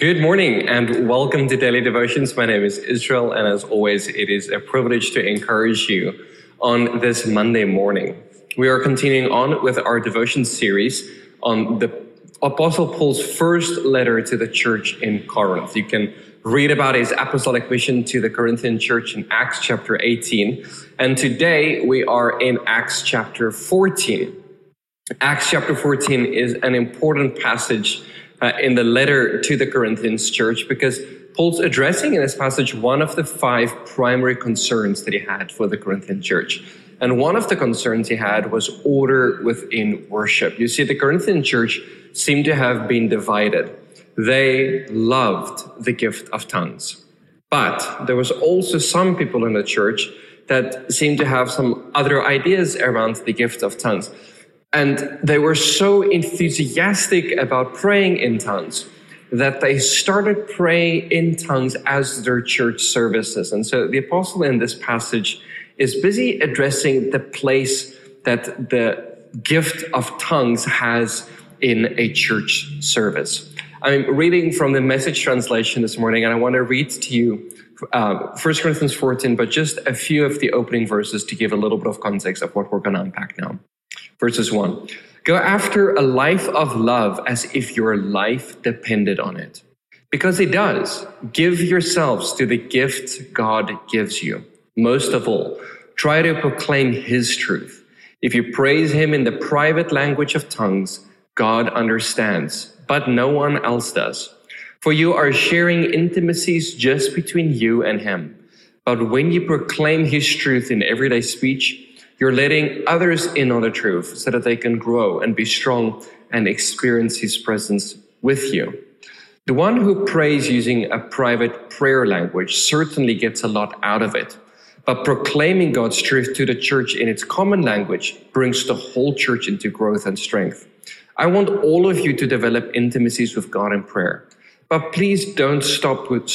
Good morning and welcome to Daily Devotions. My name is Israel, and as always, it is a privilege to encourage you on this Monday morning. We are continuing on with our devotion series on the Apostle Paul's first letter to the church in Corinth. You can read about his apostolic mission to the Corinthian church in Acts chapter 18. And today we are in Acts chapter 14. Acts chapter 14 is an important passage uh, in the letter to the Corinthians church because Paul's addressing in this passage one of the five primary concerns that he had for the Corinthian church. And one of the concerns he had was order within worship. You see, the Corinthian church seemed to have been divided. They loved the gift of tongues. But there was also some people in the church that seemed to have some other ideas around the gift of tongues. And they were so enthusiastic about praying in tongues that they started praying in tongues as their church services. And so the apostle in this passage is busy addressing the place that the gift of tongues has in a church service. I'm reading from the message translation this morning, and I want to read to you uh, 1 Corinthians 14, but just a few of the opening verses to give a little bit of context of what we're going to unpack now. Verses 1 Go after a life of love as if your life depended on it. Because it does. Give yourselves to the gift God gives you. Most of all, try to proclaim His truth. If you praise Him in the private language of tongues, God understands, but no one else does. For you are sharing intimacies just between you and Him. But when you proclaim His truth in everyday speech, you're letting others in on the truth so that they can grow and be strong and experience His presence with you. The one who prays using a private prayer language certainly gets a lot out of it. But proclaiming God's truth to the church in its common language brings the whole church into growth and strength. I want all of you to develop intimacies with God in prayer. But please don't stop with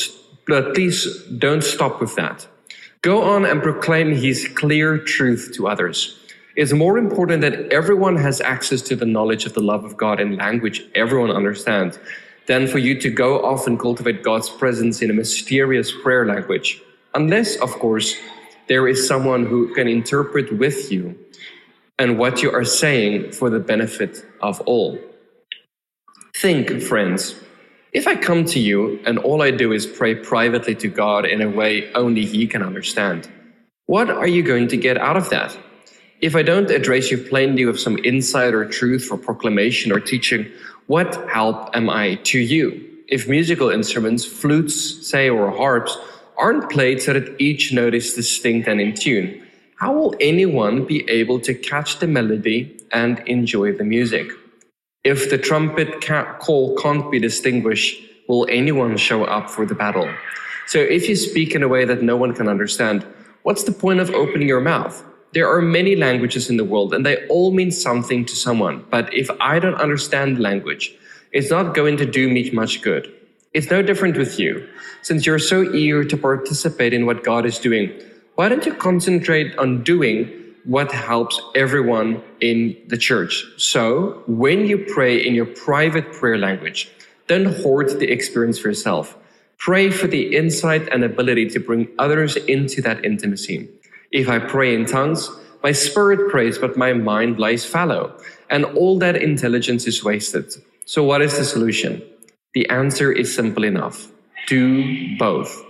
please don't stop with that. Go on and proclaim his clear truth to others. It's more important that everyone has access to the knowledge of the love of God in language everyone understands than for you to go off and cultivate God's presence in a mysterious prayer language. Unless, of course, there is someone who can interpret with you and what you are saying for the benefit of all. Think, friends, if I come to you and all I do is pray privately to God in a way only He can understand, what are you going to get out of that? If I don't address you plainly with some insight or truth for proclamation or teaching, what help am I to you? If musical instruments, flutes, say, or harps, aren't played so that each note is distinct and in tune, how will anyone be able to catch the melody and enjoy the music? If the trumpet call can't be distinguished, will anyone show up for the battle? So if you speak in a way that no one can understand, what's the point of opening your mouth? There are many languages in the world and they all mean something to someone. But if I don't understand language, it's not going to do me much good. It's no different with you. Since you're so eager to participate in what God is doing, why don't you concentrate on doing what helps everyone in the church. So when you pray in your private prayer language, don't hoard the experience for yourself. Pray for the insight and ability to bring others into that intimacy. If I pray in tongues, my spirit prays, but my mind lies fallow, and all that intelligence is wasted. So what is the solution? The answer is simple enough. Do both.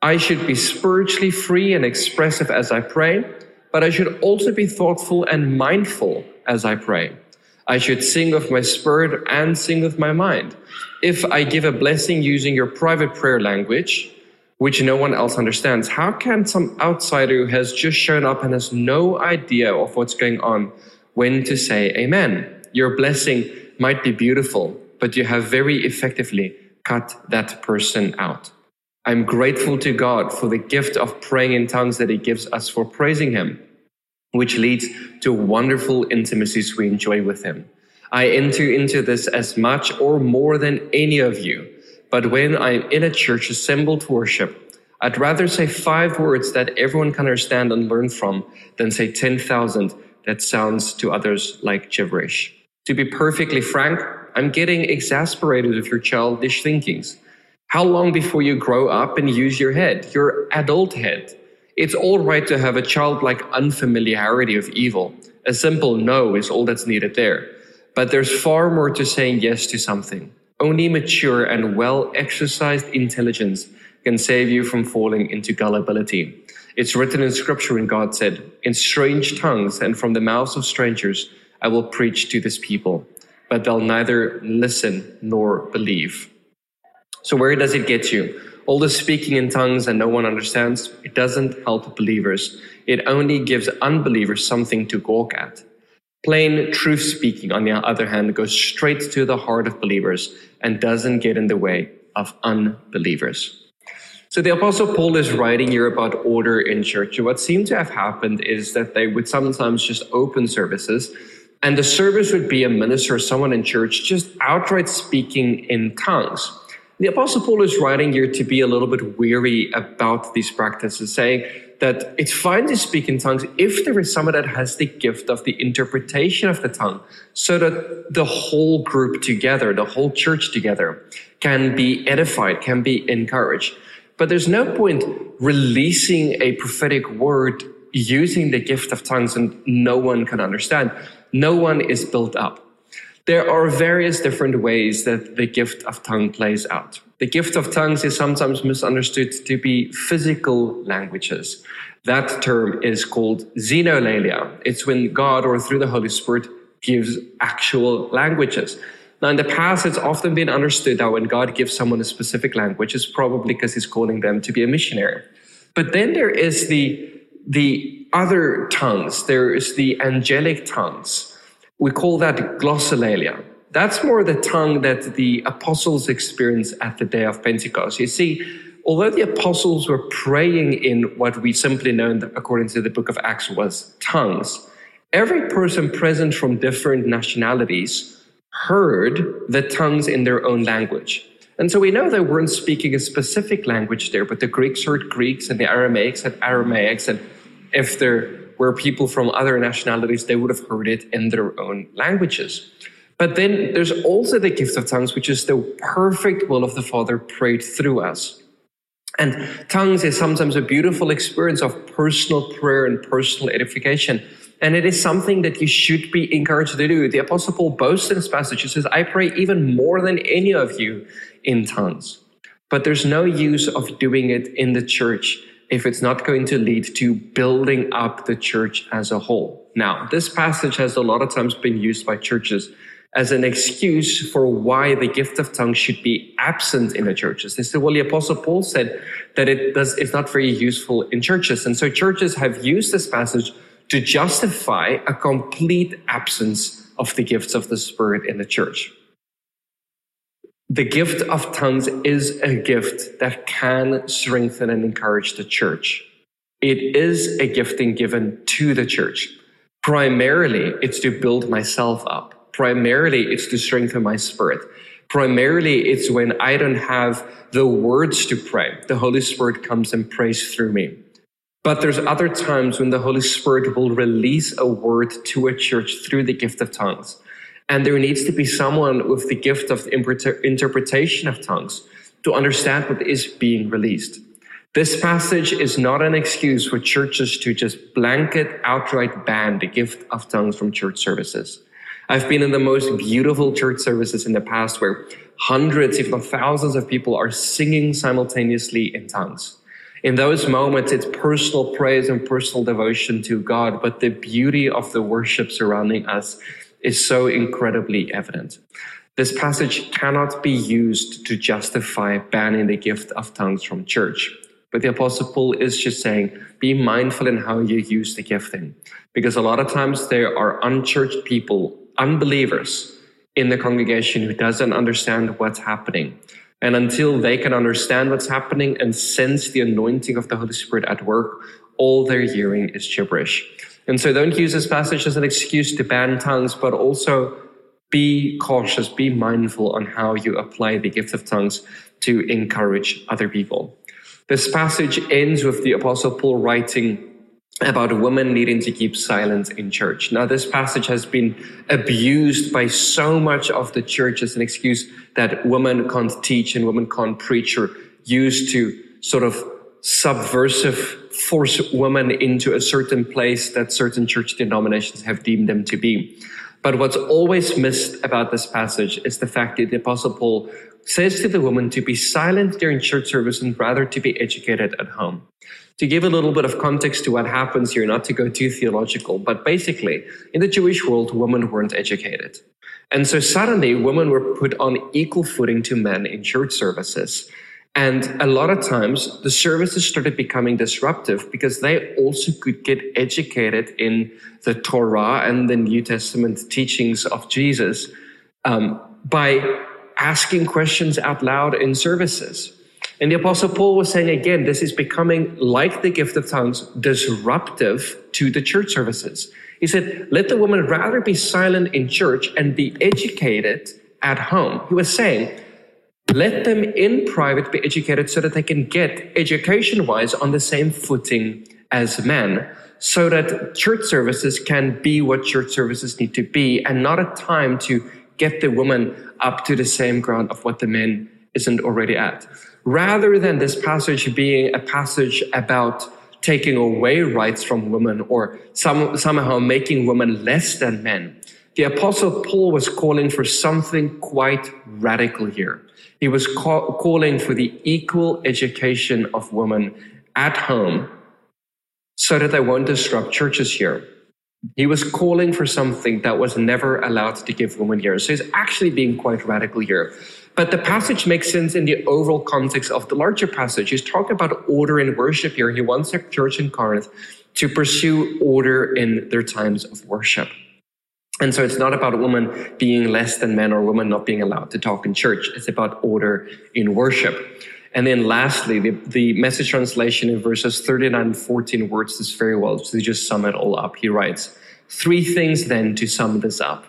I should be spiritually free and expressive as I pray, but I should also be thoughtful and mindful as I pray. I should sing with my spirit and sing with my mind. If I give a blessing using your private prayer language, which no one else understands, how can some outsider who has just shown up and has no idea of what's going on when to say amen? Your blessing might be beautiful, but you have very effectively cut that person out. I'm grateful to God for the gift of praying in tongues that He gives us for praising Him, which leads to wonderful intimacies we enjoy with Him. I enter into this as much or more than any of you. But when I'm in a church assembled to worship, I'd rather say five words that everyone can understand and learn from than say 10,000 that sounds to others like gibberish. To be perfectly frank, I'm getting exasperated with your childish thinkings. How long before you grow up and use your head, your adult head? It's all right to have a childlike unfamiliarity of evil. A simple no is all that's needed there. But there's far more to saying yes to something. Only mature and well exercised intelligence can save you from falling into gullibility. It's written in scripture, and God said, In strange tongues and from the mouths of strangers, I will preach to this people, but they'll neither listen nor believe. So, where does it get you? All the speaking in tongues and no one understands, it doesn't help believers. It only gives unbelievers something to gawk at. Plain truth speaking, on the other hand, goes straight to the heart of believers and doesn't get in the way of unbelievers. So the Apostle Paul is writing here about order in church. And what seemed to have happened is that they would sometimes just open services, and the service would be a minister or someone in church just outright speaking in tongues. The Apostle Paul is writing here to be a little bit weary about these practices, saying that it's fine to speak in tongues if there is someone that has the gift of the interpretation of the tongue, so that the whole group together, the whole church together, can be edified, can be encouraged. But there's no point releasing a prophetic word using the gift of tongues and no one can understand. No one is built up. There are various different ways that the gift of tongue plays out. The gift of tongues is sometimes misunderstood to be physical languages. That term is called xenolalia. It's when God or through the Holy Spirit gives actual languages. Now, in the past, it's often been understood that when God gives someone a specific language, it's probably because he's calling them to be a missionary. But then there is the, the other tongues. There is the angelic tongues. We call that glossolalia. That's more the tongue that the apostles experienced at the day of Pentecost. You see, although the apostles were praying in what we simply know according to the book of Acts was tongues, every person present from different nationalities heard the tongues in their own language. And so we know they weren't speaking a specific language there, but the Greeks heard Greeks and the Aramaics had Aramaics. And if there were people from other nationalities, they would have heard it in their own languages. But then there's also the gift of tongues, which is the perfect will of the Father prayed through us. And tongues is sometimes a beautiful experience of personal prayer and personal edification. And it is something that you should be encouraged to do. The Apostle Paul boasts in this passage. He says, I pray even more than any of you in tongues. But there's no use of doing it in the church if it's not going to lead to building up the church as a whole. Now, this passage has a lot of times been used by churches as an excuse for why the gift of tongues should be absent in the churches. They said, well, the apostle Paul said that it does, it's not very useful in churches. And so churches have used this passage to justify a complete absence of the gifts of the Spirit in the church. The gift of tongues is a gift that can strengthen and encourage the church. It is a gifting given to the church. Primarily, it's to build myself up. Primarily, it's to strengthen my spirit. Primarily, it's when I don't have the words to pray. The Holy Spirit comes and prays through me. But there's other times when the Holy Spirit will release a word to a church through the gift of tongues. And there needs to be someone with the gift of interpretation of tongues to understand what is being released. This passage is not an excuse for churches to just blanket outright ban the gift of tongues from church services. I've been in the most beautiful church services in the past where hundreds, if not thousands of people are singing simultaneously in tongues. In those moments, it's personal praise and personal devotion to God, but the beauty of the worship surrounding us is so incredibly evident. This passage cannot be used to justify banning the gift of tongues from church. But the Apostle Paul is just saying, be mindful in how you use the gifting. Because a lot of times there are unchurched people, unbelievers in the congregation who doesn't understand what's happening. And until they can understand what's happening and sense the anointing of the Holy Spirit at work, all they're hearing is gibberish. And so don't use this passage as an excuse to ban tongues, but also be cautious, be mindful on how you apply the gift of tongues to encourage other people. This passage ends with the Apostle Paul writing about women needing to keep silent in church. Now, this passage has been abused by so much of the church as an excuse that women can't teach and women can't preach or used to sort of subversive force women into a certain place that certain church denominations have deemed them to be. But what's always missed about this passage is the fact that the apostle Paul says to the woman to be silent during church service and rather to be educated at home. To give a little bit of context to what happens here, not to go too theological, but basically, in the Jewish world, women weren't educated. And so suddenly, women were put on equal footing to men in church services. And a lot of times, the services started becoming disruptive because they also could get educated in the Torah and the New Testament teachings of Jesus um, by asking questions out loud in services. And the Apostle Paul was saying again, this is becoming like the gift of tongues, disruptive to the church services. He said, let the woman rather be silent in church and be educated at home. He was saying, let them in private be educated so that they can get education wise on the same footing as men, so that church services can be what church services need to be and not a time to get the woman up to the same ground of what the men isn't already at. Rather than this passage being a passage about taking away rights from women or some, somehow making women less than men, the apostle Paul was calling for something quite radical here. He was call, calling for the equal education of women at home so that they won't disrupt churches here. He was calling for something that was never allowed to give women here. So he's actually being quite radical here. But the passage makes sense in the overall context of the larger passage. He's talking about order in worship here. He wants the church in Corinth to pursue order in their times of worship. And so it's not about a woman being less than men or women not being allowed to talk in church. It's about order in worship. And then lastly, the, the message translation in verses 39 and 14 words this very well to just sum it all up. He writes, Three things then to sum this up.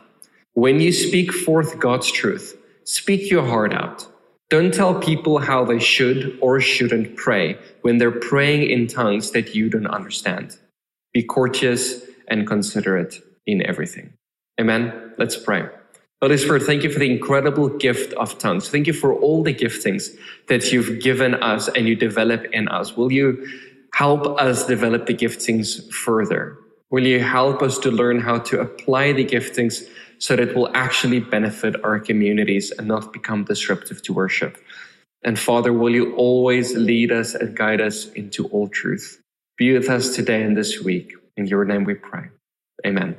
When you speak forth God's truth, speak your heart out. Don't tell people how they should or shouldn't pray when they're praying in tongues that you don't understand. Be courteous and considerate in everything. Amen. Let's pray. Holy Spirit, thank you for the incredible gift of tongues. Thank you for all the giftings that you've given us and you develop in us. Will you help us develop the giftings further? Will you help us to learn how to apply the giftings so that it will actually benefit our communities and not become disruptive to worship? And Father, will you always lead us and guide us into all truth? Be with us today and this week. In your name we pray. Amen.